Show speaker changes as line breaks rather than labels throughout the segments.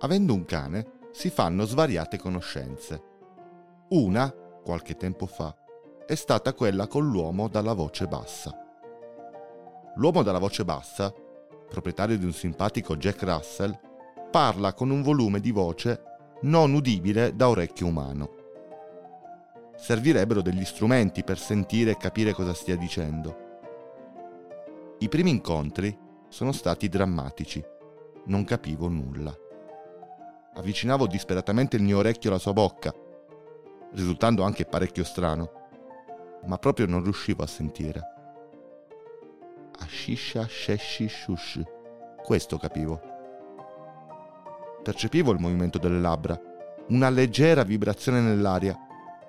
avendo un cane, si fanno svariate conoscenze. Una, qualche tempo fa, è stata quella con l'uomo dalla voce bassa. L'uomo dalla voce bassa, proprietario di un simpatico Jack Russell, parla con un volume di voce non udibile da orecchio umano. Servirebbero degli strumenti per sentire e capire cosa stia dicendo. I primi incontri sono stati drammatici. Non capivo nulla. Avvicinavo disperatamente il mio orecchio alla sua bocca, risultando anche parecchio strano, ma proprio non riuscivo a sentire. Ashisha sheshi shush. Questo capivo. Percepivo il movimento delle labbra, una leggera vibrazione nell'aria,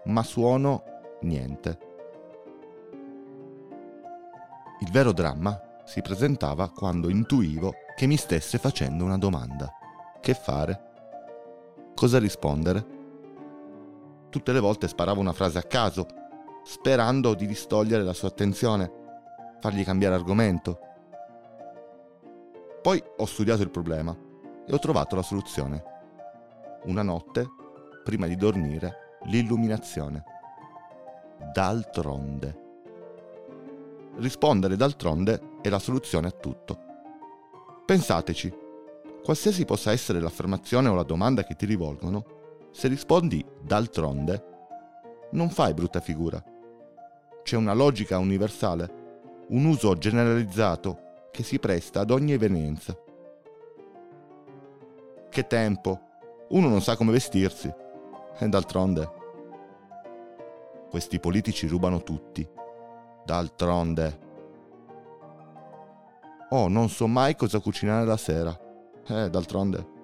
ma suono niente. Il vero dramma si presentava quando intuivo che mi stesse facendo una domanda. Che fare? Cosa rispondere? Tutte le volte sparavo una frase a caso, sperando di distogliere la sua attenzione, fargli cambiare argomento. Poi ho studiato il problema e ho trovato la soluzione. Una notte, prima di dormire, l'illuminazione. D'altronde. Rispondere d'altronde è la soluzione a tutto. Pensateci, qualsiasi possa essere l'affermazione o la domanda che ti rivolgono, se rispondi d'altronde, non fai brutta figura. C'è una logica universale, un uso generalizzato che si presta ad ogni evenienza. Che tempo! Uno non sa come vestirsi. E d'altronde. Questi politici rubano tutti. D'altronde. Oh, non so mai cosa cucinare la sera. Eh, d'altronde.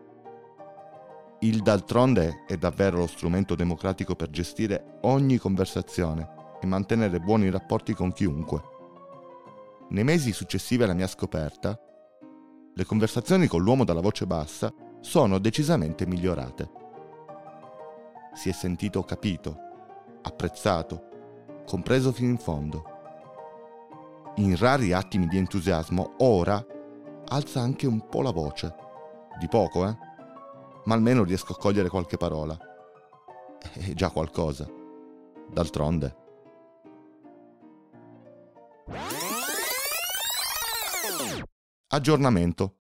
Il d'altronde è davvero lo strumento democratico per gestire ogni conversazione e mantenere buoni rapporti con chiunque. Nei mesi successivi alla mia scoperta, le conversazioni con l'uomo dalla voce bassa sono decisamente migliorate. Si è sentito capito, apprezzato, compreso fino in fondo. In rari attimi di entusiasmo, ora alza anche un po' la voce. Di poco, eh? Ma almeno riesco a cogliere qualche parola. È già qualcosa. D'altronde. Aggiornamento.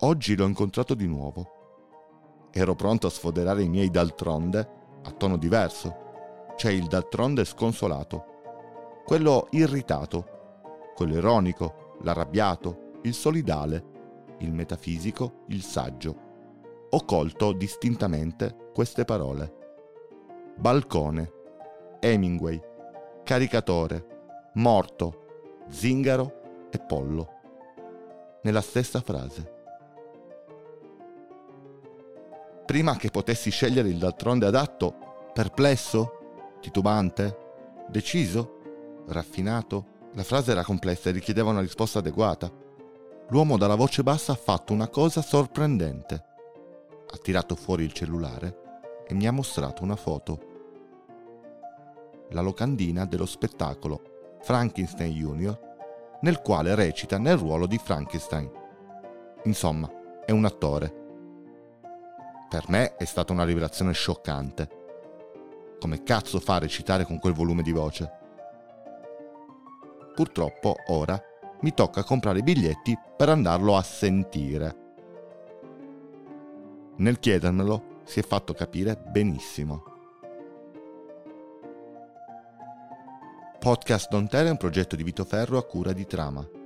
Oggi l'ho incontrato di nuovo. Ero pronto a sfoderare i miei d'altronde a tono diverso. C'è il d'altronde sconsolato, quello irritato, quello ironico, l'arrabbiato, il solidale, il metafisico, il saggio. Ho colto distintamente queste parole. Balcone, Hemingway, caricatore, morto, zingaro e pollo. Nella stessa frase. Prima che potessi scegliere il d'altronde adatto, perplesso, titubante, deciso, raffinato, la frase era complessa e richiedeva una risposta adeguata. L'uomo dalla voce bassa ha fatto una cosa sorprendente. Ha tirato fuori il cellulare e mi ha mostrato una foto. La locandina dello spettacolo Frankenstein Junior, nel quale recita nel ruolo di Frankenstein. Insomma, è un attore per me è stata una rivelazione scioccante. Come cazzo fa a recitare con quel volume di voce? Purtroppo ora mi tocca comprare i biglietti per andarlo a sentire. Nel chiedermelo si è fatto capire benissimo. Podcast Don Tele è un progetto di Vito Ferro a cura di Trama